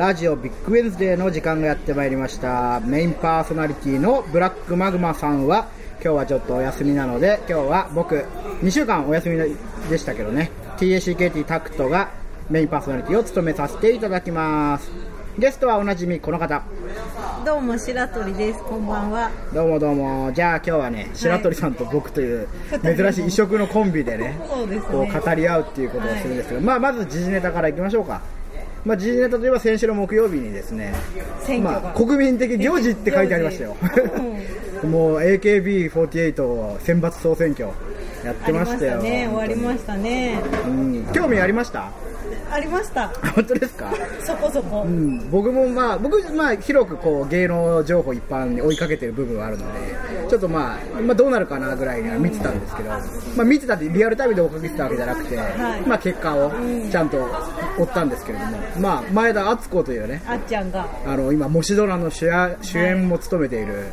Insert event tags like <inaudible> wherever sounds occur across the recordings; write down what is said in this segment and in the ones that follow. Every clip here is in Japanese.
ラジオビッグウェンズデーの時間がやってまいりました。メインパーソナリティのブラックマグマさんは今日はちょっとお休みなので今日は僕2週間お休みでしたけどね。TACKT タクトがメインパーソナリティを務めさせていただきます。ゲストはおなじみこの方。どうも白鳥です。こんばんは。どうもどうも。じゃあ今日はね白鳥さんと僕というはい珍しい異色のコンビでねそうですね。こう語り合うっていうことをするんですけど、まあまず時事ネタからいきましょうかまあ、時事ネタといえば先週の木曜日にですね、まあ、国民的行事って書いてありましたよ。<laughs> もう AKB48 選抜総選挙やってましたよ。ね。終わりましたね。うん。興味ありました？ありました。本当ですか？そこそこ、うん、僕もまあ僕まあ広くこう芸能情報一般に追いかけてる部分はあるのでちょっとまあ、まあ、どうなるかなぐらいには見てたんですけど、まあ、見てたってリアルタイムで追っかけてたわけじゃなくて、はい。まあ結果をちゃんと追ったんですけれども、まあ前田敦子というねあっちゃんが。あの今模試ドラの主演主演も務めている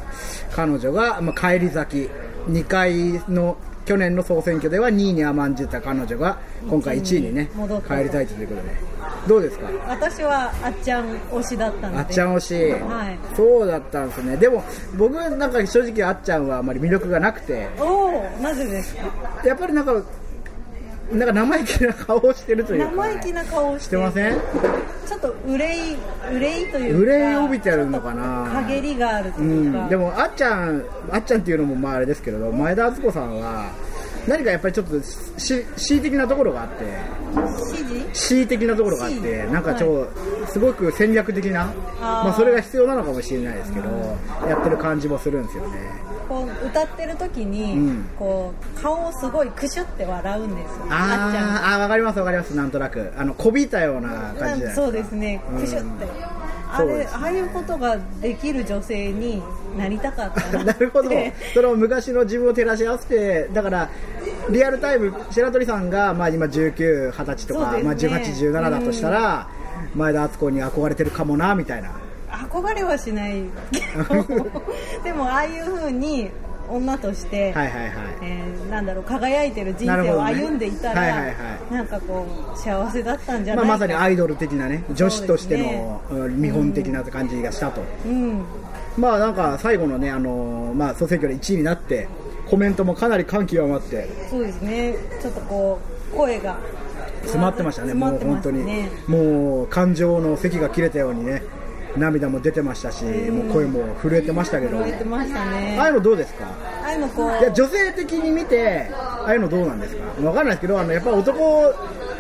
彼女が、まあ、帰り咲き2回の去年の総選挙では2位に甘んじた彼女が今回1位にね帰りたいということで。どうですか？私はあっちゃん推しだったので。あっちゃん推し、はい。そうだったんですね。でも僕なんか正直あっちゃんはあまり魅力がなくて。おおなぜですか？やっぱりなんかなんか生意気な顔をしてるというか。生意気な顔をししててません？ちょっと憂い憂いというか。憂いを帯びてるのかな。陰りがあるとういうか、ん、でもあっちゃんあっちゃんっていうのもまああれですけれど前田敦子さんは何かやっぱりちょっとし恣意的なところがあって。恣意的なところがあってなんか超、すごく戦略的なまあ、それが必要なのかもしれないですけどやってる感じもするんですよねこう歌ってる時に、うん。こう顔をすごいクシュって笑うんですよ。あっちゃん。があわかりますわかりますなんとなく。あのこびたような感じでそうですね。うん。クシュって、あれねああいうことができる女性になりたかったな <laughs> なるほど。<laughs> その昔の自分を照らし合わせてだからリアルタイム白鳥さんがまあ今19、20歳とか、ね。まあ、18、17だとしたら、前田敦子に憧れてるかもなみたいな憧れはしない。け <laughs> どでもああいう風に女として、はいはいはい。えーなんだろう輝いてる人生を歩んでいたら、はいはいはい。なんかこう幸せだったんじゃまあ、ないか、まさにアイドル的なね女子としての、うん見本的な感じがしたと、うん。まあなんか最後のね、あのーまあ、総選挙で1位になってコメントもかなり感極まって。そうですね。ちょっとこう声が詰まってましたね、詰まってもう本当に、もう感情の咳が切れたようにね、涙も出てましたし、もう声も震えてましたけど、震えてましたね。ああいうのどうですか？ああいうのこう。いや女性的に見て、ああいうのどうなんですか？わかんないですけど、あのやっぱ男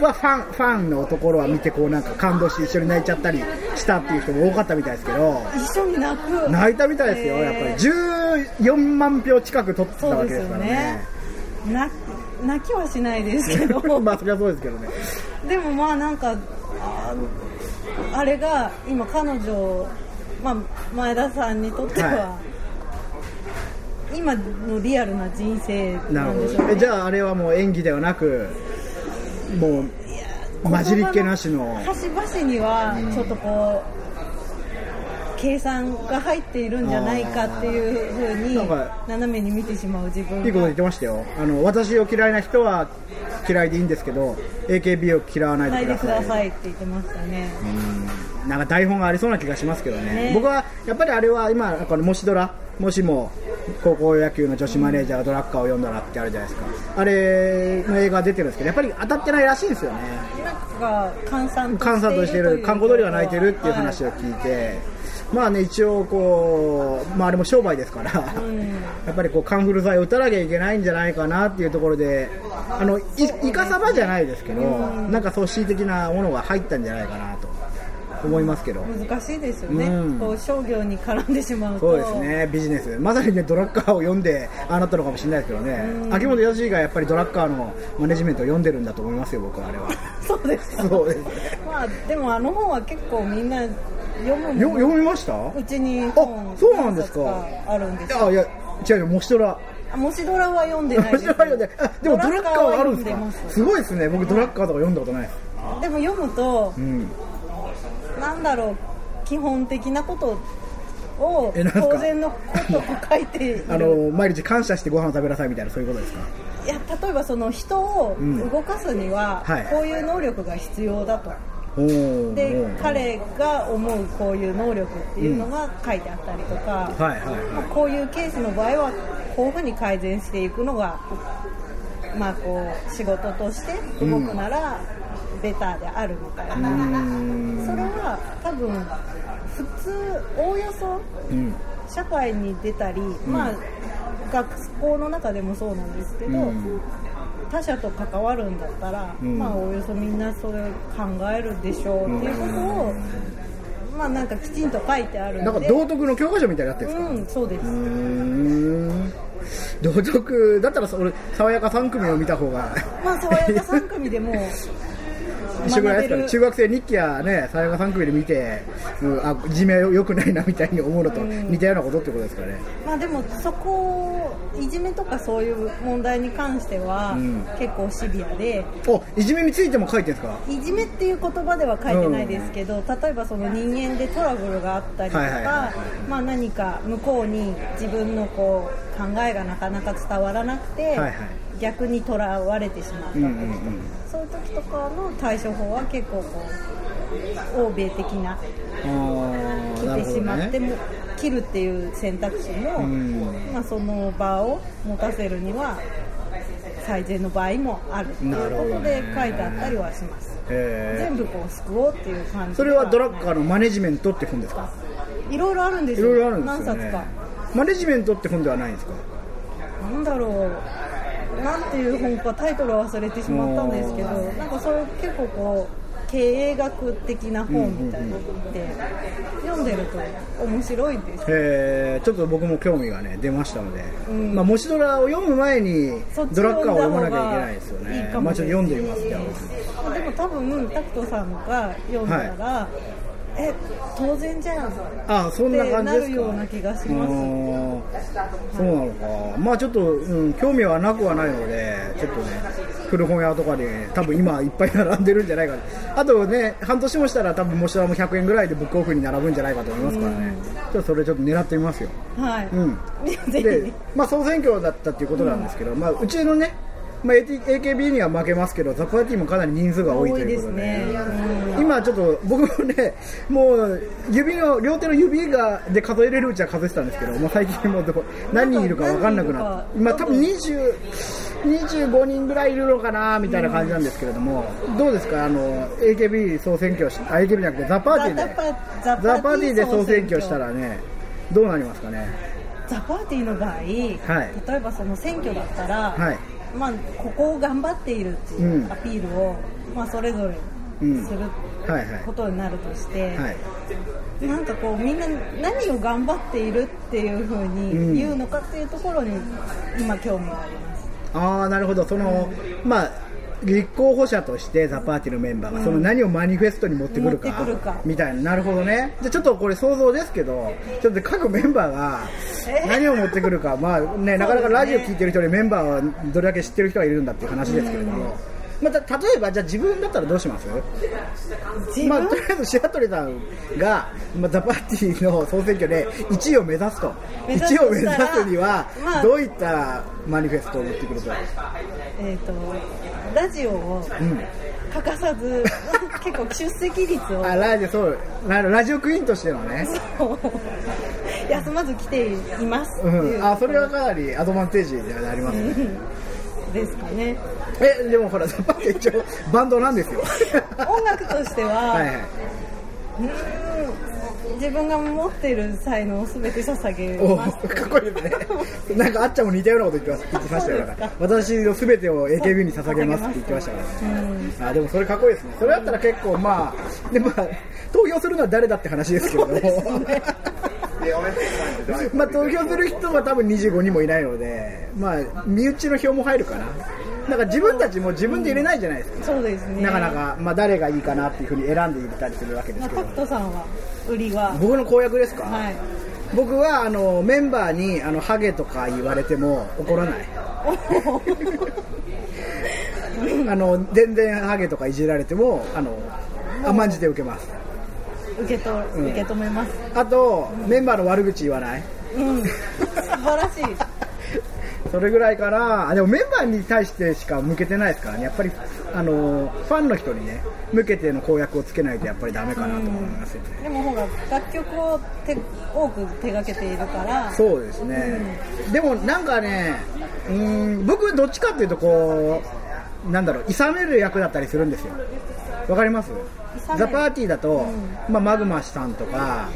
はファンファンのところは見てこうなんか感動して一緒に泣いちゃったりしたっていう人も多かったみたいですけど、一緒に泣く。泣いたみたいですよ、やっぱり。14万票近く取ってたわけですすからよね。泣きはしないですけど。<laughs> まあそれはそうですけどね。でもまあなんかああれが今彼女、まあ、前田さんにとっては、は今のリアルな人生なんでしょうね。えじゃああれはもう演技ではなく、もう混じりっ気なしの。端々にはちょっとこう計算が入っているんじゃないかっていうふうに斜めに見てしまう自分いいこと言がってましたよ。あの私を嫌いな人は嫌いでいいんですけど、AKB を嫌わないでください。って言ってましたねうんなんか台本がありそうな気がしますけどね。ね僕はやっぱりあれは今このもしドラ、もしも高校野球の女子マネージャーがドラッカーを読んだらってあるじゃないですか。あれの映画出てるんですけど、やっぱり当たってないらしいんですよね。なんか閑散としてる、観光鳥が泣いてるっていう話をを聞いて、まあね、一応こう、まああれも商売ですから、やっぱりこうカンフル剤を打たなきゃいけないんじゃないかなっていうところで、あの、いイカサバじゃないですけど、なんかそう恣意的なものが入ったんじゃないかなと思いますけど。難しいですよね、うん。こう商業に絡んでしまうと。そうですね、ビジネス。まさにね、ドラッカーを読んで、ああなったのかもしれないですけどね、秋元康がやっぱりドラッカーのマネジメントを読んでるんだと思いますよ、僕はあれは。そうですか。そうです。ね。まあでもあの本は結構みんな読む読みました？うちにあ本そうなんですか。あるんですよ。あいや違うよもしドラ。あもしドラは読んでないです。でもドラッカーはあるんですか？す。すごいですね。僕ドラッカーとか読んだことない。でも読むとうん。なんだろう基本的なことを当然のことを書いて <laughs> あの毎日感謝してご飯を食べなさいみたいなそういうことですか？いや例えばその人をうん動かすにははい。こういう能力が必要だと、で彼が思うこういう能力っていうのが書いてあったりとか、はいはいまあはこういうケースの場合はこういうふうに改善していくのが、まあ、こう仕事として動くならベターであるみたいな、い。うーん。それは多分普通おおよそうん。社会に出たり、まあ、学校の中でもそうなんですけど、うん他者と関わるんだったら、うん。まあおおよそみんなそれを考えるでしょうっていうことを、まあなんかきちんと書いてあるなんか道徳の教科書みたいになってるんですか、うんそうです、道徳だったらそ俺爽やか3組を見た方が。まあ爽やか3組でも <laughs> 一緒ぐらいですから学べる中学生日記やね爽やか3組で見て、うん、あいじめよくないなみたいに思うのと似たようなことってことですかね、まあでもそこいじめとかそういう問題に関しては、うん。結構シビアで。おいじめについても書いてるんですか？いじめっていう言葉では書いてないですけど、例えばその人間でトラブルがあったりとか、はいはいはいまあ、何か向こうに自分のこう考えがなかなか伝わらなくて、はいはい。逆にとらわれてしまったとか、うんうんうんそういう時とかの対処法は結構こう欧米的なあー来てしまっても、切るっていう選択肢も、うん。まあ、その場を持たせるには最善の場合もあるっていうことで書いてあったりはします。へ全部こう救おうっていう感じーそれはドラッカーのマネジメントって本ですか？いろいろあるんですいよろいろあるんですよ、ね、何冊か。マネジメントって本ではないんですか？なんだろうなんていう本かタイトルは忘れてしまったんですけどなんかそういう結構こう経営学的な本みたいなのって読んでると面白いですえーちょっと僕も興味がね出ましたので、うん。まあ、もしドラを読む前にドラッカーを読まなきゃいけないですよね。いいまあ、ちょっと読んでみますじゃまあでも多分タクトさんが読んだら、え当然じゃん。ああそんな感じですか。ってなるような気がします。そうなのか。まあちょっと、うん、興味はなくはないのでちょっとね古本屋とかで多分今いっぱい並んでるんじゃないかなあとね半年もしたら多分もしドラも100円ぐらいでブックオフに並ぶんじゃないかと思いますからね。ちょっとそれちょっと狙ってみますよ。はい、うん。<laughs> ぜでひ、まあ、総選挙だったっていうことなんですけど、まあ、うちのね、まあ、AKB には負けますけど、ザ・パーティーもかなり人数が多いということで、ねうん今ちょっと僕もね、もう指の両手の指がで数えれるうちは数えてたんですけど、もう最近もうどこ何人いるか分かんなくなって、今、多分20 25人ぐらいいるのかなみたいな感じなんですけれども、どうですか、あの AKB 総選挙し、あ AKB じゃなくて、ザ・パーティーで、ザザ・パーティーで総選挙したらね、どうなりますかね？ザ・パーティーの場合、例えばその選挙だったら、はいまあ、ここを頑張っているっていううん。アピールを、まあ、それぞれうんするはいはいことになるとして、はい。なんかこうみんな何を頑張っているっていうふううん。に言うのかっていうところに今興味があります。ああなるほど。その、まあ立候補者としてザ・パーティーのメンバーがその何をマニフェストに持ってくるか,、みたいな。なるほどね。じゃあちょっとこれ想像ですけどちょっと各メンバーが何を持ってくるか、まあね、なかなかラジオ聞いてる人でメンバーはどれだけ知ってる人がいるんだっていう話ですけれども、また例えばじゃあ自分だったらどうします？まあ、とりあえず白鳥さんが、まあ、ザ・パーティーの総選挙で1位を目指すと。目指す1位を目指すにはまあどういったマニフェストを持ってくると、えー、とラジオをうん、欠かさず <laughs> 結構出席率を。あラジオそう。ララジオクイーンとしてのね、休まず来ていますう。ん、あそれはかなりアドバンテージになりますねですかね。えでもほらザ・パーティー一応バンドなんですよ。音楽としては、<laughs> はいはい。うん自分が持っている才能を全て捧げおます。かっこいいですね。なんかあっちゃんも似たようなこと言ってま言ってましたから。私の全てを AKB に捧げますって言ってましたから。ねうんあでもそれかっこいいですね。それだったら結構まあでまあ投票するのは誰だって話ですけども、まあ投票する人は多分25人もいないのでまあ身内の票も入るかな。なんか自分たちも自分で入れないじゃないですか、そうですね。なかなか、まあ、誰がいいかなっていうふうに選んで入れたりするわけでますあ、けど。タクトさんは売りは。僕の公約ですか、はい。僕はあのメンバーにあのハゲとか言われても怒らない。<laughs> あの全然ハゲとかいじられてもあの甘んじて受けます受けと、受け止めます。あとメンバーの悪口言わない？うん。素晴らしい。<laughs> それぐらいかなあでもメンバーに対してしか向けてないですからね。やっぱりあのファンの人にね向けての公約をつけないとやっぱりダメかなと思いますよね、でもほら楽曲を手多く手掛けているから。そうですね、でもなんかねうん僕どっちかっていうとこうなんだろう諌める役だったりするんですよ。わかります？ザ・パーティーだと、まあ、マグマさんとか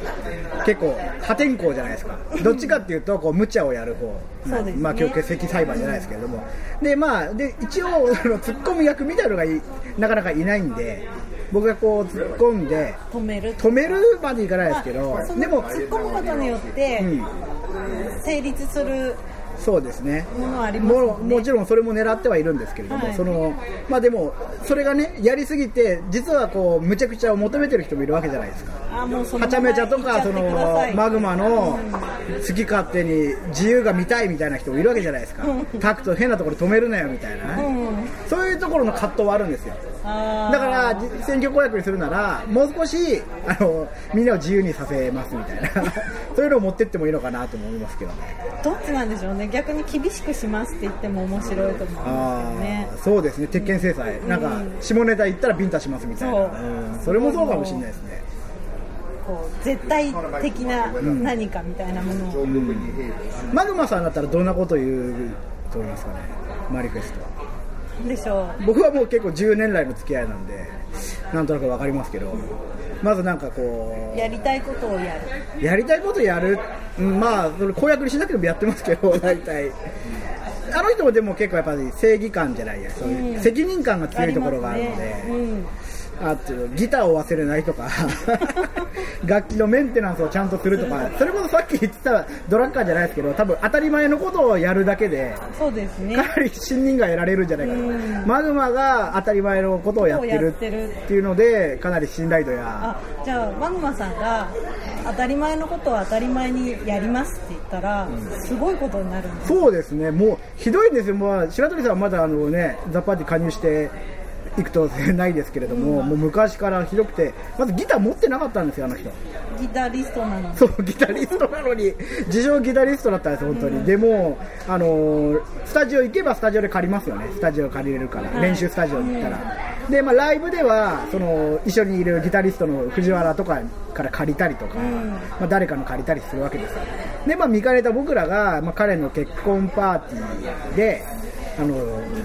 結構破天荒じゃないですか。どっちかっていうとこう無茶をやる方。そうですね。まあ、今日欠席裁判じゃないですけれども、でまあで一応 <laughs> 突っ込む役みたいなのがいなかなかいないんで僕がこう突っ込んで止める。止めるまでいかないですけどあそのでも突っ込むことによってうん。成立するそうですね。ものはありますもね。もちろんそれも狙ってはいるんですけれども、はい。そのまあでもそれがねやりすぎて実はこうむちゃくちゃを求めてる人もいるわけじゃないですか。はちゃめちゃとかそのマグマの好き勝手に自由が見たいみたいな人もいるわけじゃないですか。うん。タクト変なところ止めるなよみたいなそういうところの葛藤はあるんですよだからじ選挙公約にするならもう少しあのみんなを自由にさせますみたいな。<laughs> そういうのを持ってってもいいのかなと思いますけどね。どっちなんでしょうね。逆に厳しくしますって言っても面白いと思うんですよね。そうですね。鉄拳制裁、なんか下ネタ言ったらビンタしますみたいな。そう。うん。それもそうかもしれないですね。こう絶対的な何かみたいなものを、マグマさんだったらどんなこと言うと思いますかね？マリフェストはでしょ僕はもう結構10年来の付き合いなんでなんとなく分かりますけどまずなんかこうやりたいことをやる。うやりたいことやる、うんまあそれ公約にしなくてもやってますけど <laughs> 大体。あの人もでも結構やっぱり正義感じゃないやそういううん。責任感が強いところがあるので、ね。うんあとギターを忘れないとか <laughs> 楽器のメンテナンスをちゃんとするとかそれこそさっき言ってたドラッカーじゃないですけど多分当たり前のことをやるだけでそうですね。かなり信任が得られるんじゃないかと、うん。マグマが当たり前のことをやってるっていうのでかなり信頼度や。あじゃあマグマさんが当たり前のことを当たり前にやりますって言ったら、すごいことになるんですそうですね。もうひどいんですよ。もう白鳥さんはまだあのねザ・パーティー加入していくとないですけれども、もう昔からひどくてまずギター持ってなかったんですよあの人ギタリストなのにそう、ギタリストなのに、自称ギタリストだったんです、本当に。でも、あのースタジオ行けばスタジオで借りますよね。スタジオ借りれるから、はい練習スタジオに行ったら。で、まあ、ライブでは、その、一緒にいるギタリストの藤原とかから借りたりとか、んまあ、誰かの借りたりするわけですよ。で、まあ、見かねた僕らが、まあ、彼の結婚パーティーで、あの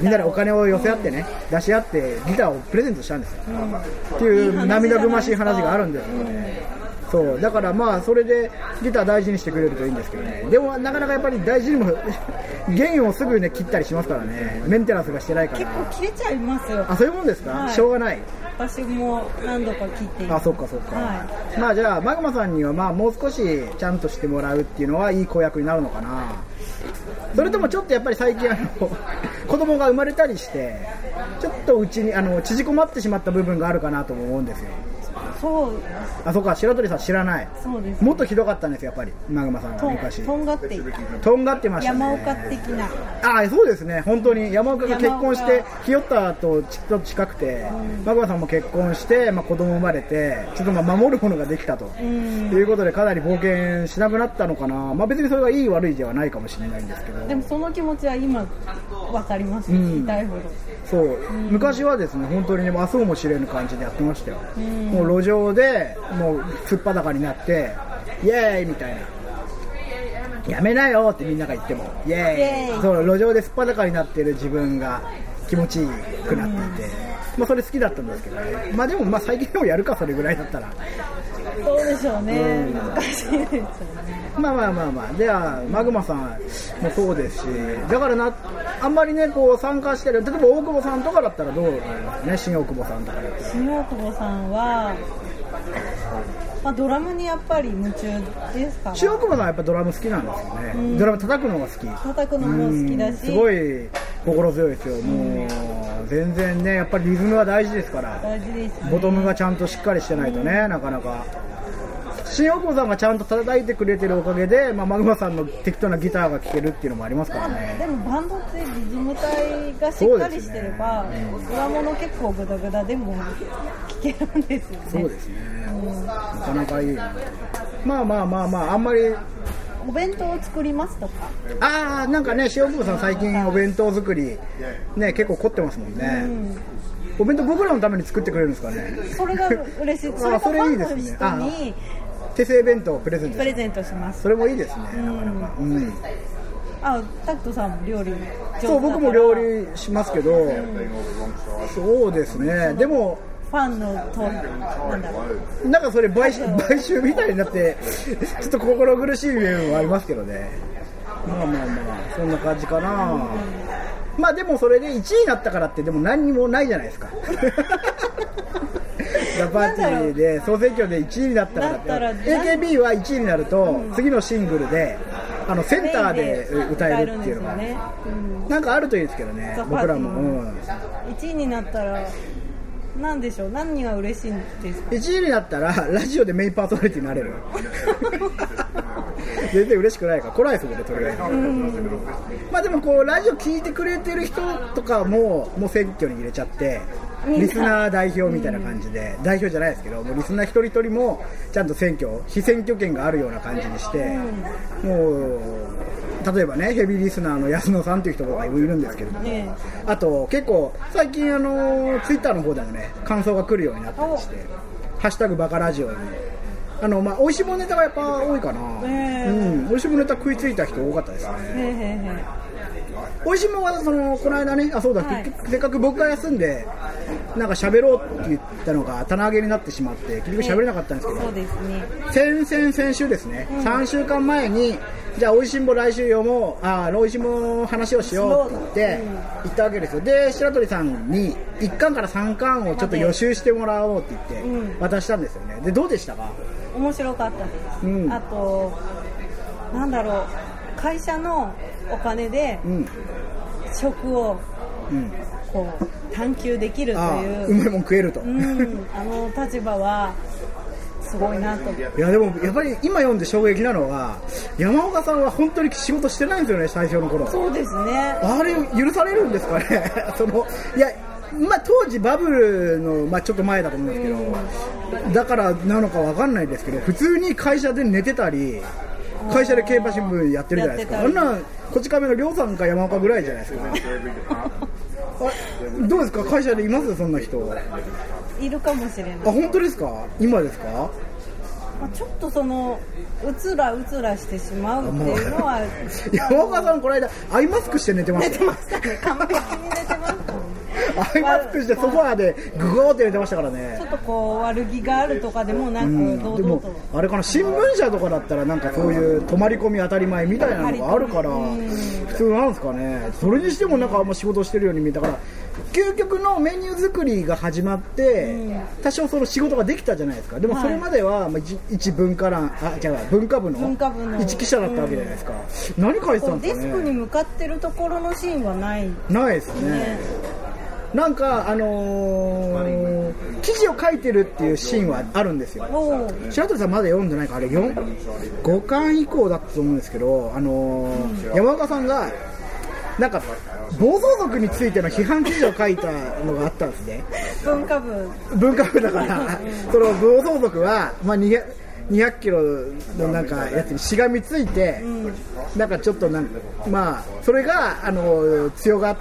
みんなでお金を寄せ合ってね、出し合ってギターをプレゼントしたんですよ。っていう涙ぐましい話があるんですよ。ね。そう。だからまあそれでギター大事にしてくれるといいんですけどね。でもなかなかやっぱり大事にも <laughs> 弦をすぐね切ったりしますからね。メンテナンスがしてないから。結構切れちゃいますよ。あそういうもんですか、はい。しょうがない。私も何度か切って。いあそっかそっか、はまあじゃあマグマさんにはまあもう少しちゃんとしてもらうっていうのはいい公約になるのかなそれともちょっとやっぱり最近あの <laughs> 子供が生まれたりしてちょっとうちにあの縮こまってしまった部分があるかなと思うんですよ。そうあそっか。白鳥さん知らない。そうです。もっとひどかったんですよやっぱり。マグマさんとんは昔。とんがっていた。とんがってましたね。山岡的な。ああそうですね。本当に。山岡が結婚してひよったとちょっと近くて、マグマさんも結婚して、まあ、子供生まれてちょっとまあ守るものができたと、ん。いうことでかなり冒険しなくなったのかな、まあ、別にそれがいい悪いではないかもしれないんですけど。でもその気持ちは今わかります、うん。痛いほどそう、昔はですね本当にね明日も知れぬ感じでやってましたよ、ん。もう路上でもうすっぱだかになってイエーイみたいな。やめなよってみんなが言っても。イエーイ。そう路上ですっぱだかになってる自分が気持ちいいくなっていて、まあそれ好きだったんですけどね。まあでもまあ最近でもやるかそれぐらいだったら。どうでしょうね、うん。難しいですよねまあまあまあ。まあ、では、マグマさんもそうですし、だからな、あんまりね、こう参加してる、例えば大久保さんとかだったらどうなりますかね、新大久保さんとかだったら。新大久保さんは、まあ、ドラムにやっぱり夢中ですから新大久保さんはやっぱドラム好きなんですよね、ドラム叩くのが好き。叩くのも好きだし、うん。すごい心強いですよ、もう、全然ね、やっぱりリズムは大事ですから、大事ですね。ボトムがちゃんとしっかりしてないとね、なかなか。新大久保さんがちゃんと叩いてくれてるおかげで、まあ、マグマさんの適当なギターが聴けるっていうのもありますからね。でもバンドってリズム体がしっかりしてれば、裏物結構グダグダでも聴けるんですよね。そうですね、なかなかいい。なまあまあまあまああんまり。お弁当を作りますとか、ああなんかね塩久保さん最近お弁当作りね結構凝ってますもんね、うん、お弁当僕らのために作ってくれるんですかね。それが嬉しい。<laughs> それがファンのですね人に手製弁当をプレゼントプレゼントします。それもいいですね、うん。うん、あタクトさんも料理そう僕も料理しますけど、そうですね。でもファンのとなんだなんかそれ買収買収みたいになってちょっと心苦しい面もありますけどね。まあまあまあそんな感じかな、まあでもそれで1位になったからってでも何にもないじゃないですかラパーティーで総選挙で1位になったからって。AKB は1位になると次のシングルであのセンターで歌えるっていうのがね、うん。なんかあるといいですけどねザ僕らも、うん、1位になったらなんでしょう？何が嬉しいんですか？1位になったらラジオでメインパーソナリティになれる。<laughs> 全然嬉しくないから来ないですもんねとりあえず。まあでもこうラジオ聞いてくれてる人とかももう選挙に入れちゃってリスナー代表みたいな感じで、代表じゃないですけどもうリスナー一人一人もちゃんと選挙被選挙権があるような感じにして、もう例えばねヘビーリスナーの安野さんっていう人がいるんですけれども、ねあと結構最近あのツイッターの方でもね感想が来るようになったりして「ハッシュタグバカラジオ」に。あのまあ美味しいもんネタがやっぱ多いかな、うん。美味しいもんネタ食いついた人多かったですねへーへーへ美味しいもんはそのこの間ねあそうだ、はい。せっかく僕が休んでなんか喋ろうって言ったのが棚上げになってしまって結局喋れなかったんですけど、ーそうですね。先々先週ですね、3週間前に、じゃあ、おいしんぼ来週読もう、あおいしんぼの話をしようって言って、言ったわけですよ、で白鳥さんに1巻から3巻をちょっと予習してもらおうって言って、うん。渡したんですよね、でどうでしたか、面白かったです、うん。あとなんだろう会社のお金でうん、食をうん、こう探求できるとあいう。うまいもん食えると、うん、あの立場はすごいなと。いやでもやっぱり今読んで衝撃なのは、山岡さんは本当に仕事してないんですよね、最初の頃。そうですね。あれ、許されるんですかね、<laughs> そのいや、まあ、当時、バブルの、まあ、ちょっと前だと思うんですけど、だからなのかわかんないですけど、普通に会社で寝てたり、会社で競馬新聞やってるじゃないですか、あんな、こち亀の亮さんか山岡ぐらいじゃないですか、あどうですか、会社でいます？そんな人、あいるかもしれない、本当ですか、今ですか、まあ、ちょっとそのうつらうつらしてしまうっていうのは山岡さん、この間、アイマスクして寝てました。よ。ましたね。完璧に寝てアイマスクしてソファーでグゴーって寝てましたからね。ちょ。っとこう悪気があるとかでもなく、うん。でもあれかな新聞社とかだったらなんかそういう泊まり込み当たり前みたいなのがあるからうん。普通なんですかね。それにしてもなんかあんま仕事してるように見えたから究極のメニュー作りが始まってうん。多少その仕事ができたじゃないですか。でもそれまではまあ一一文化欄あ違う文化部の文化部の。一記者だったわけじゃないですか。何書いてたんですかね。クに向かってるところのシーンはない。ないですね。ねなんかあのー記事を書いてるっていうシーンはあるんですよ。白鳥さんまだ読んでないかあれ4 5巻以降だったと思うんですけど、あのー山岡さんがなんか暴走族についての批判記事を書いたのがあったんですね。文化部。文化部だからその暴走族は、まあ、200 200キロのなんかやつにしがみついて、なんかちょっとなんかまあそれがあの強が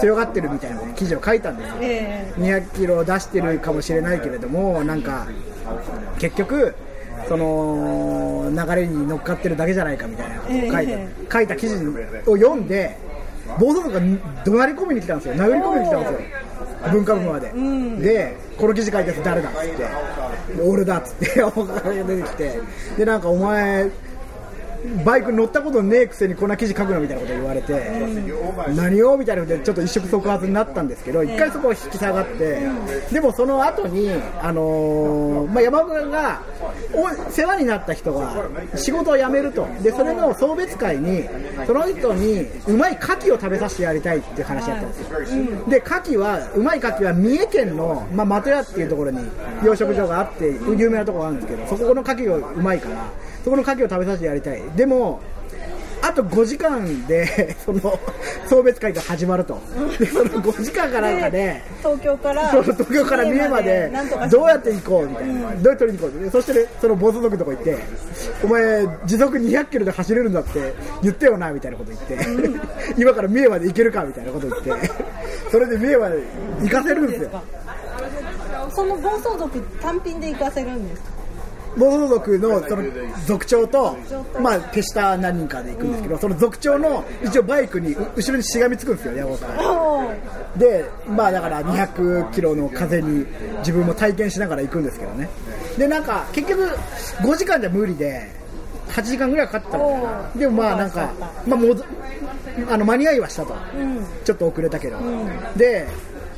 強がってるみたいな記事を書いたんですよ。え200キロ出してるかもしれないけれどもなんか結局その流れに乗っかってるだけじゃないかみたいなことを書いた,、え書いた記事を読んで暴走族が怒鳴り込みに来たんですよ。殴り込みに来たんですよ。文化部まで、ん。でこの記事書いたやつ誰だっつって。で俺だっつって <laughs> 出てきて。でなんかお前バイクに乗ったことねえくせにこんな記事書くのみたいなこと言われて、何をみたいなのでちょっと一触即発になったんですけど一回そこを引き下がって、でもその後にあのーまあ山岡がお世話になった人が仕事を辞めると。でそれの送別会にその人にうまい牡蠣を食べさせてやりたいっていう話だったんですよ、で牡蠣はうまい牡蠣は三重県の、まあ、的屋っていうところに養殖場があって有名なところがあるんですけどそこの牡蠣がうまいからそこの牡蠣を食べさせてやりたい。でも後と5時間で <laughs> その送別会が始まると。でその5時間かなんかで東京からそう東京から三重までどうやって行こうみたいな、どうやって取りに行こうって。そしてねその暴走族のとこ行ってお前時速200キロで走れるんだって言ってよなみたいなこと言って、<laughs> 今から三重まで行けるかみたいなこと言って。それで三重まで行かせるんですよ。その暴走族単品で行かせるんですか？暴走族のその族長とまあ、手下何人かで行くんですけど、その族長の一応バイクにう後ろにしがみつくんですよ、山本さん。で、まあだから200キロの風に自分も体験しながら行くんですけどね。で、なんか結局5時間じゃ無理で、8時間ぐらいかかったのかおな。うでもまあなんか、まあもう、あの間に合いはしたと。うんちょっと遅れたけど。で、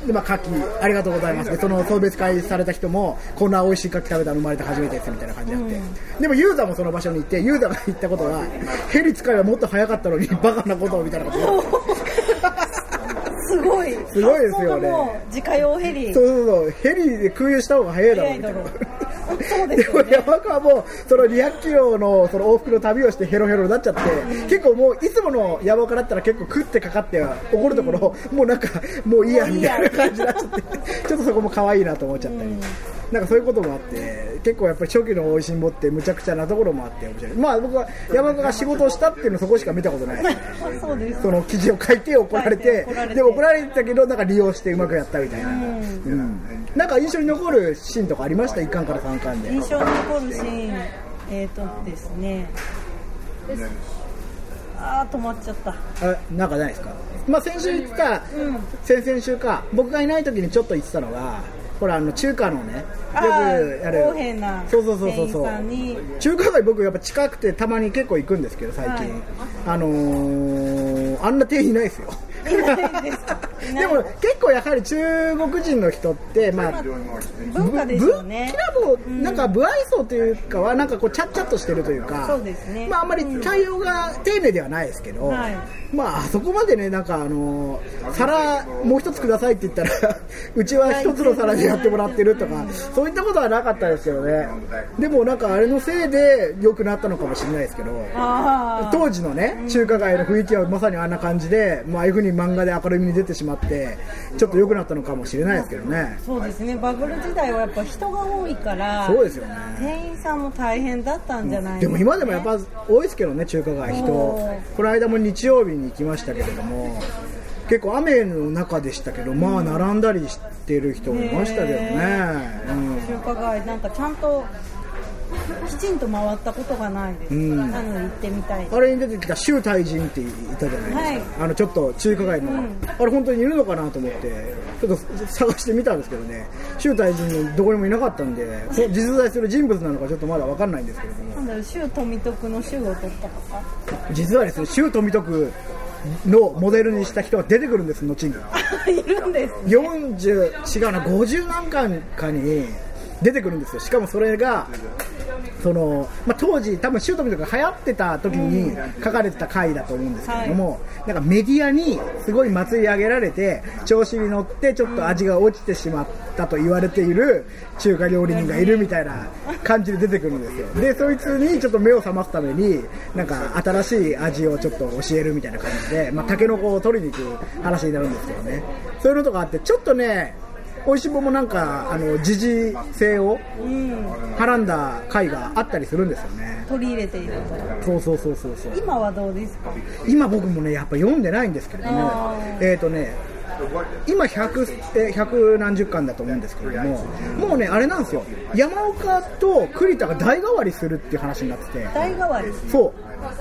でまあ、牡蠣ありがとうございます。でその送別会された人もこんな美味しい牡蠣食べたの生まれて初めてですみたいな感じになって、でもユーザーもその場所に行ってユーザーが言ったことはヘリ使いはもっと早かったのにバカなことをみたいなこと。をすごい。すごいですよね。自家用ヘリ。そうそうそう、ヘリで空輸した方が早いだろうみたいな。でも山川もその200キロのその往復の旅をしてヘロヘロになっちゃって、結構もういつもの山岡だったら結構食ってかかって怒るところ、もうなんかもういいやみたいな感じになっちゃって、ちょっとそこも可愛いなと思っちゃったり。なんかそういうこともあって、結構やっぱり初期の美味しんぼってむちゃくちゃなところもあって面白い。まあ僕は山岡が仕事をしたっていうのそこしか見たことない。その記事を書いて怒られて書いて怒られて。でも怒られたけどなんか利用してうまくやったみたいな、うん。なんか印象に残るシーンとかありました？1巻から3巻で。印象に残るシーンえっ、ー、とですね。あー止まっちゃった。あなんかないですか、まあ、先週言ってた、先々週か。僕がいない時にちょっと言ってたのがほらあの中華のねよくあやる。そうそうそうそう。店員さんに。中華街僕やっぱ近くてたまに結構行くんですけど最近、はい。あのー、あんな店員いないですよ。いないですか？でも結構やはり中国人の人ってまあ文化ですよね。きらぼうなんか不愛想というかはなんかこうチャッチャッとしてるというかそうですね。まああんまり対応が丁寧ではないですけど、はい。まああそこまでねなんかあの皿もう一つくださいって言ったら <laughs> うちは一つの皿でやってもらってるとかそういったことはなかったですけどね。でもなんかあれのせいで良くなったのかもしれないですけど当時のね中華街の雰囲気はまさにあんな感じで、まあああいう風に漫画で明るみに出てしまってちょっと良くなったのかもしれないですけどね。そうですね。バブル時代はやっぱ人が多いからそうですよね。店員さんも大変だったんじゃないでも今でもやっぱ多いですけどね中華街人。この間も日曜日に行きましたけれども結構雨の中でしたけどまあ並んだりしてる人もいましたけどね、うん。中華街なんかちゃんときちんと回ったことがないです、うん。なので行ってみたいあれに出てきた周大人っていたじゃないですか、はい。あのちょっと中華街の、あれ本当にいるのかなと思ってちょっと探してみたんですけどね。周大人のどこにもいなかったんで実在する人物なのかちょっとまだ分かんないんですけれども。なんだろう周富徳の周を取ったとか。実はですね周富徳のモデルにした人が出てくるんです後に。いるんです40違うな50何巻かに出てくるんですよ。しかもそれがその、まあ、当時多分シュートミとか流行ってた時に書かれてた回だと思うんですけれども、なんかメディアにすごい祭り上げられて調子に乗ってちょっと味が落ちてしまったと言われている中華料理人がいるみたいな感じで出てくるんですよ。でそいつにちょっと目を覚ますためになんか新しい味をちょっと教えるみたいな感じで、まあ、タケノコを取りに行く話になるんですけどね。そういうのとかあってちょっとね美味しんぼもなんかあの時事性をはらんだ回があったりするんですよね。取り入れていると。そうそうそうそうそう。今はどうですか？今僕もねやっぱ読んでないんですけれどもあえっ、とね今100え100何十巻だと思うんですけれどももうねあれなんですよ。山岡と栗田が代替わりするっていう話になってて。代替わり？そ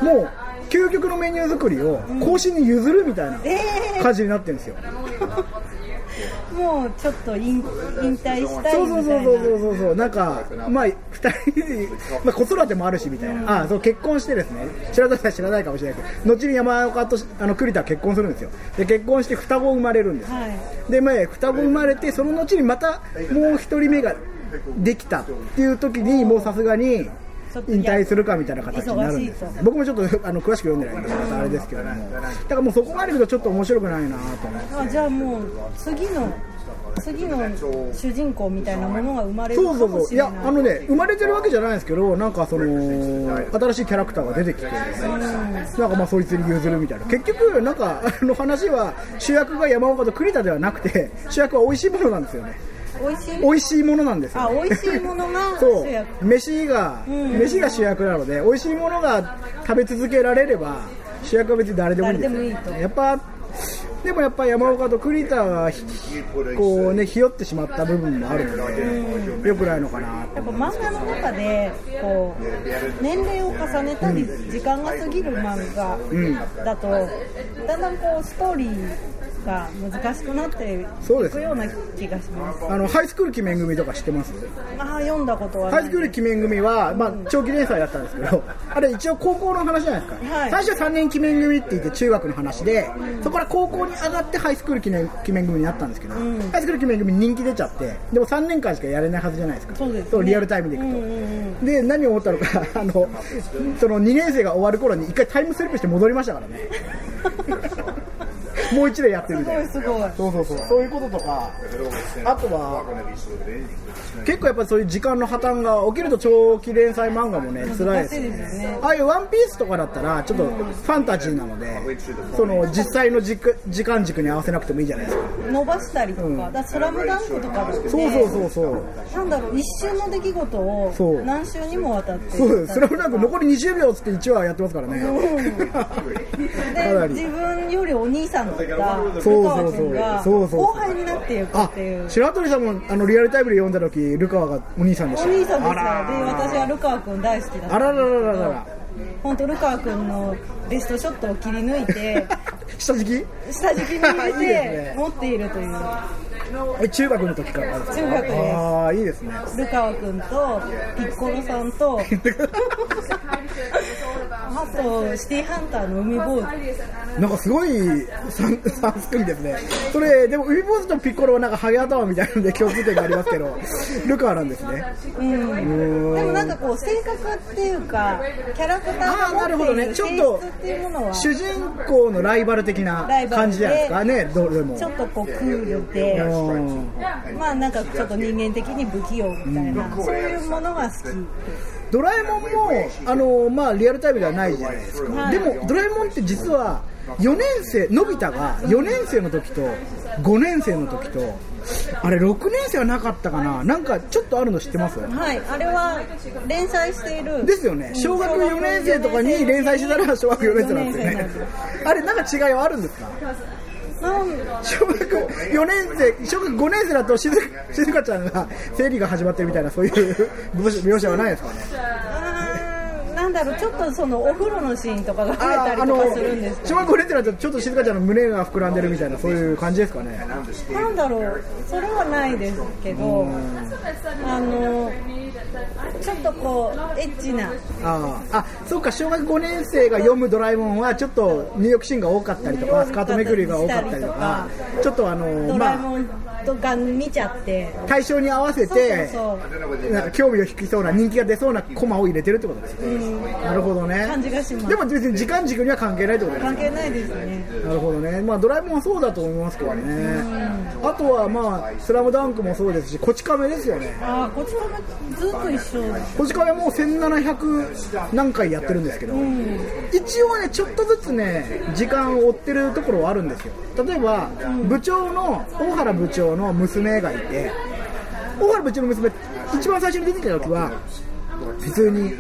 う。もう究極のメニュー作りを後進に譲るみたいなええ感じになってるんですよ、<laughs> もうちょっと引引退したいそうみたいな。そうそうそうそうそうなんかまあ二人で、<laughs> まあ、子育てもあるしみたいな、あそう結婚してですね。知らない人は知らないかもしれないけど後に山岡とあの栗田は結婚するんですよ。で結婚して双子生まれるんですよ、はい。で、まあ、双子生まれてその後にまたもう一人目ができたっていう時にもうさすがに引退するかみたいな形になるんです僕もちょっとあの詳しく読んでないんであれですけれどもだからもうそこまでいくとちょっと面白くないなと思って。あじゃあもう次の次次の主人公みたいなものが生まれるかそうそうそう。いやあのね生まれてるわけじゃないんですけどなんかその新しいキャラクターが出てきて、なんかまあそいつに譲るみたいな。結局なんかあの話は主役が山岡と栗田ではなくて主役は美味しいものなんですよね美味しい。ものなんですよ、あね、美味しいものが <laughs> そう。飯が、ん。飯が主役なので美味しいものが食べ続けられれば主役は別に誰でもいいんですよ。誰でもいいと。やっぱでもやっぱ山岡と栗田がひこうねひよってしまった部分もあるので、よくないのかなやっぱ漫画の中でこう年齢を重ねたり時間が過ぎる漫画だとだんだんこうストーリーが難しくなっていくような気がします。あのハイスクール鬼面組とか知ってます？ああ読んだことはハイスクールないです鬼面組は、まあ、長期連載だったんですけど、あれ一応高校の話じゃないですか。はい最初3年鬼面組って言って中学の話で、そこから高校に上がってハイスクール鬼面鬼面組になったんですけど、ハイスクール鬼面組人気出ちゃって、でも3年間しかやれないはずじゃないですか。そうですねリアルタイムでいくと。うんうんうんで、何を思ったのか、<laughs> あの、その2年生が終わる頃に一回タイムスリップして戻りましたからね。<laughs> もう一年やってるみたいな。すごいすごいそうそうそう。そういうこととか、あとは、結構やっぱりそういう時間の破綻が起きると長期連載漫画もね、辛いですよね。ああいうワンピースとかだったら、ちょっとファンタジーなので、その実際の時時間軸に合わせなくてもいいじゃないですか。伸ばしたりとか、だからスラムダンクとかだってそうそうそうそう。なんだろう一瞬の出来事を何週にもわたってそう。スラムダンク残り20秒っつって1話やってますからね。<laughs> で自分よりお兄さんだったルそうカワそうそう君が後輩になっていくあっていう、白鳥さんもあのリアルタイムで読んだ時、ルカワがお兄さんでした。お兄さんですよ。で私はルカワ君大好きだった。あららららら。ら。本当ルカワ君のベストショットを切り抜いて <laughs> 下敷き？下敷きに入れて <laughs> ね。持っているというえ中学の時からですか？中学です。ああいいですね。ルカワ君とピッコロさんとあとシティハンターの海坊主。なんかすごい三三すくみですね。それでも海坊主とピッコロはなんかハゲ頭みたいなので共通点がありますけどルカワなんですね。うん。でもなんかこう性格っていうかキャラクタあーあなるほどが持っているねちょっと性質っていうものは。主人公のライバル的な感じじゃないですかねどれも。ちょっとこうクールで。うんまあなんかちょっと人間的に不器用みたいな、そういうものが好きドラえもんもあの、まあ、リアルタイムではないじゃないですか、はい。でもドラえもんって実は4年生のび太が4年生の時と5年生の時とあれ6年生はなかったかな？なんかちょっとあるの知ってます？はい。あれは連載している。ですよね。小学4年生とかに連載してたら小学4年生なんですよね。あれなんか違いはあるんですか？小学4年生小学5年生だとしずしずかちゃんが生理が始まってるみたいなそういう描写はないですかね？なんだろうちょっとそのお風呂のシーンとかが増えたりとかするんですけど小学5年生だとちょっと静香ちゃんの胸が膨らんでるみたいなそういう感じですかね。なんだろうそれはないですけどあのちょっとこうエッチな。あー。あそうか小学5年生が読むドラえもんはちょっと入浴シーンが多かったりとかスカートめくりが多かったりとか。ちょっとあのドラえまあもんとか見ちゃって。対象に合わせてそうそうなんか興味を引きそうな人気が出そうなコマを入れてるってことですねなるほどね。感じがします。でも別に時間軸には関係ないってことですね。関係ないですね。なるほどね、まあ、ドラえもんはそうだと思いますけどね、あとは、まあ、スラムダンクもそうですし、こち亀ですよね、ああこちらがずっと一緒ですこち亀もう1700何回やってるんですけど、一応ね、ちょっとずつね、時間を追ってるところはあるんですよ、例えば、部長の、大原部長の娘がいて、大原部長の娘、一番最初に出てきた時は、普通に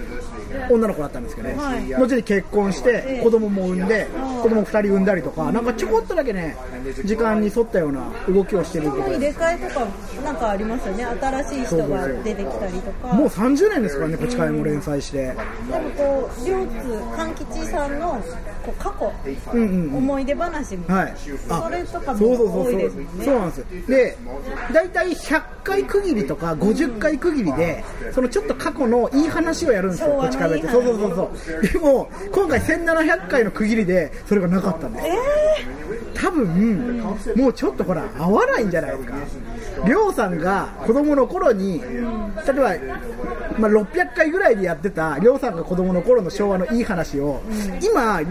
女の子だったんですけど、はい。後に結婚してええ。子供も産んで子供2人産んだりとかなんかちょこっとだけね時間に沿ったような動きをしてることでれ替えとかなんかありますよね。新しい人が出てきたりとか。もう30年ですからねこち亀も連載して。でもこう両津勘吉さんのこう過去、うんうんうん。思い出話みたい。な、はいそれとかも多いですもんね。そうなんですで大体100回区切りとか50回区切りでそのちょっと過去のいい話をやるんですよ。こち亀って。いい話そうそうそう。そうでも今回1700回の区切りでそれがなかったんです。え多分、もうちょっとほら合わないんじゃないですかりょうさんが子供の頃に例えば、まあ、600回ぐらいでやってたりょうさんが子供の頃の昭和のいい話を、今例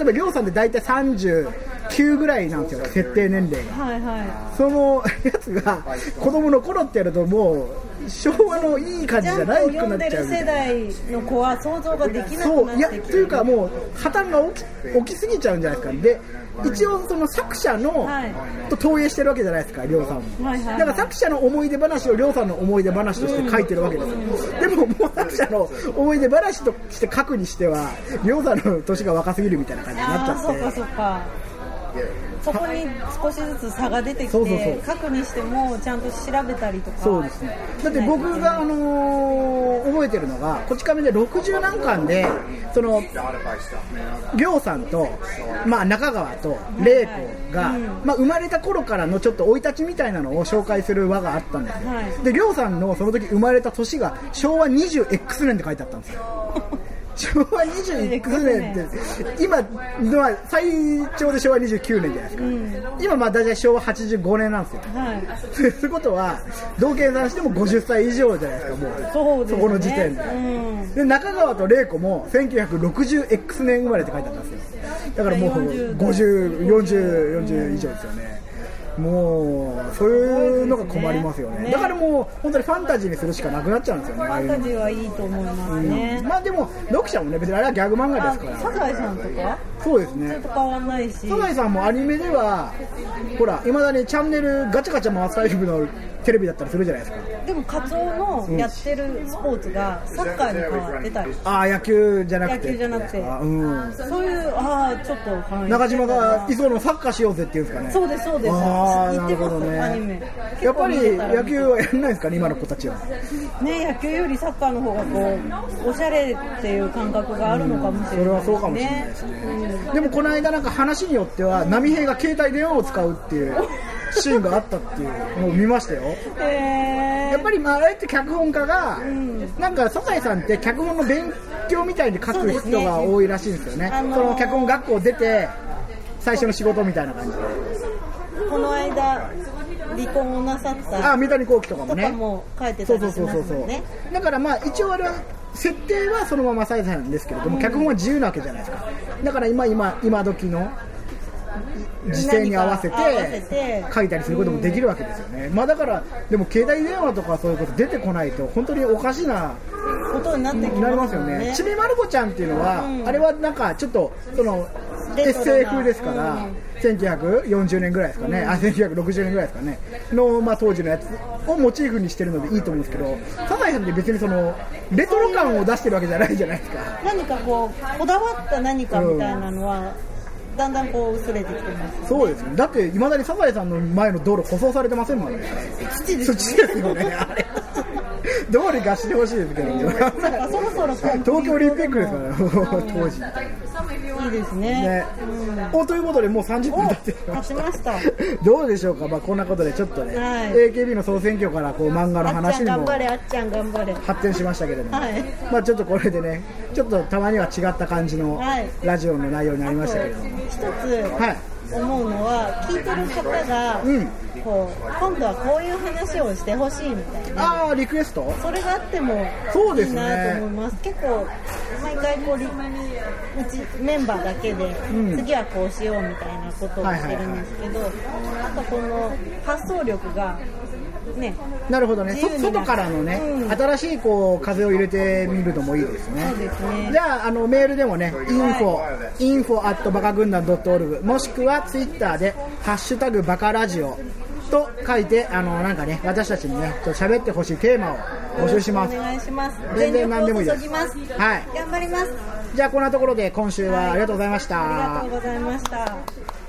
えばりょうさんって大体30 9ぐらいなんですよ設定年齢が。はいはその <laughs> やつが子供の頃ってやるともう昭和のいい感じじゃないくなんっちゃうみたいな。代の子は想像ができなくそういやなってきてというかもう破綻が起き起きすぎちゃうんじゃないですか。で一応その作者の、はい。と投影してるわけじゃないですか亮さんも、はいはいはいだから作者の思い出話を亮さんの思い出話として書いてるわけです。よ、でももう作者の思い出話として書くにしては亮さんの年が若すぎるみたいな感じになっち、ゃって。そこに少しずつ差が出てきて、書くにしてもちゃんと調べたりとか。そうですね。だって僕が、あのー覚えてるのがこち亀で60何巻でその亮さんと、まあ、中川と玲子が、まあ、生まれた頃からのちょっと生い立ちみたいなのを紹介する輪があったんですよ、はい。で亮さんのその時生まれた年が昭和 20X 年って書いてあったんですよ <laughs> 昭和 20X 年って今のは最長で昭和29年じゃないですか、今まあ大体昭和85年なんですよ。はい。そういうことは同計算しても50歳以上じゃないですかもう。そね。この時点で,、うん。で中川と玲子も 1960X 年生まれって書いてあったんですよ。だからもう40 504040以上ですよねもうそういうのが困りますよね。ね。だからもう本当にファンタジーにするしかなくなっちゃうんですよねファンタジーはいいと思いますね。まあでも読者もね別にあれはギャグ漫画ですから。あ、サザエさんとか？そうですね。ちょっと変わんないし。サザエさんもアニメではほらいまだにチャンネルガチャガチャ回すタイプのテレビだったりするじゃないですか。でもカツオのやってるスポーツがサッカーに変わってたり、ああ野球じゃなくて。野球じゃなくて。あうん。そういう、ああ、ちょっと中島がして磯野サッカーしようぜっていうんですかね。そうです、そうです。ああなるほどね。アニメ。やっぱり野球はやんないですかね今の子たちは。ね、野球よりサッカーの方がこう、おしゃれっていう感覚があるのかもしそれない、れはそうかもしれないですね、でもこの間なんか話によっては波平が携帯電話を使うっていうシーンがあったっていうのを見ましたよ。うん。へやっぱりまああれって脚本家が、ん。なんかサザエさんって脚本の勉強みたいに書く人が多いらしいんですよね。あのーその脚本学校出て最初の仕事みたいな感じで。ーこの間、離婚をなさったあ三谷幸喜とかもね。とかも書いてたそうりしそうそうそう。そうますもんね。だからまあ一応あれは設定はそのままサイズなんですけれども、脚本は自由なわけじゃないですか。だから今今今時の時勢に合わせて書いたりすることもできるわけですよね、まあだからでも携帯電話とかそういうこと出てこないと本当におかしなことになってきなりまますすよね。ちびまる子ちゃんっていうのは、うん。あれはなんかちょっとそのレトロな。SF ですから、うん。1940年ぐらいですかね、あ1960年ぐらいですかね。の、まあ、当時のやつをモチーフにしてるのでいいと思うんですけどサザエさんって別にそのレトロ感を出してるわけじゃないじゃないですか。何かこう、こだわった何かみたいなのは、だんだんこう薄れてきてます。そうですね。だっていまだにサザエさんの前の道路舗装されてませんもんね。土です土ですよね。<laughs> あれ。道理貸してほしいですけどなんかそろそろ東京オリンピックですからね。<laughs> 当時いいですね。ね、おということでもう30分お経ってきましました。た <laughs> どうでしょうか、まあ、こんなことでちょっとね、はい。AKB の総選挙からこう漫画の話にもん頑張れ、あっちゃん頑張れ。発展しましたけれども、はい。まあ、ちょっとこれでねちょっとたまには違った感じのはい。ラジオの内容になりましたけれども、一つはい。思うのは、聞いてる方が、うんこう今度はこういう話をしてほしいみたいな。ああリクエスト？それがあってもそうですね。いいなと思います。結構毎回こうリうちメンバーだけで、ん。次はこうしようみたいなことをしてるんですけど、なんかこの発想力がね、なるほどね。外からのね、うん。新しいこう風を入れてみるのもいいですね。そうですね。じゃああのメールでもね info info at バカ軍団 .org もしくはツイッターでハッシュタグバカラジオと書いてあのなんかね私たちにねちょっと喋ってほしいテーマを募集しますお願いします。全然何でもいいです。はい頑張ります。じゃあこんなところで今週はありがとうございました、ありがとうございました。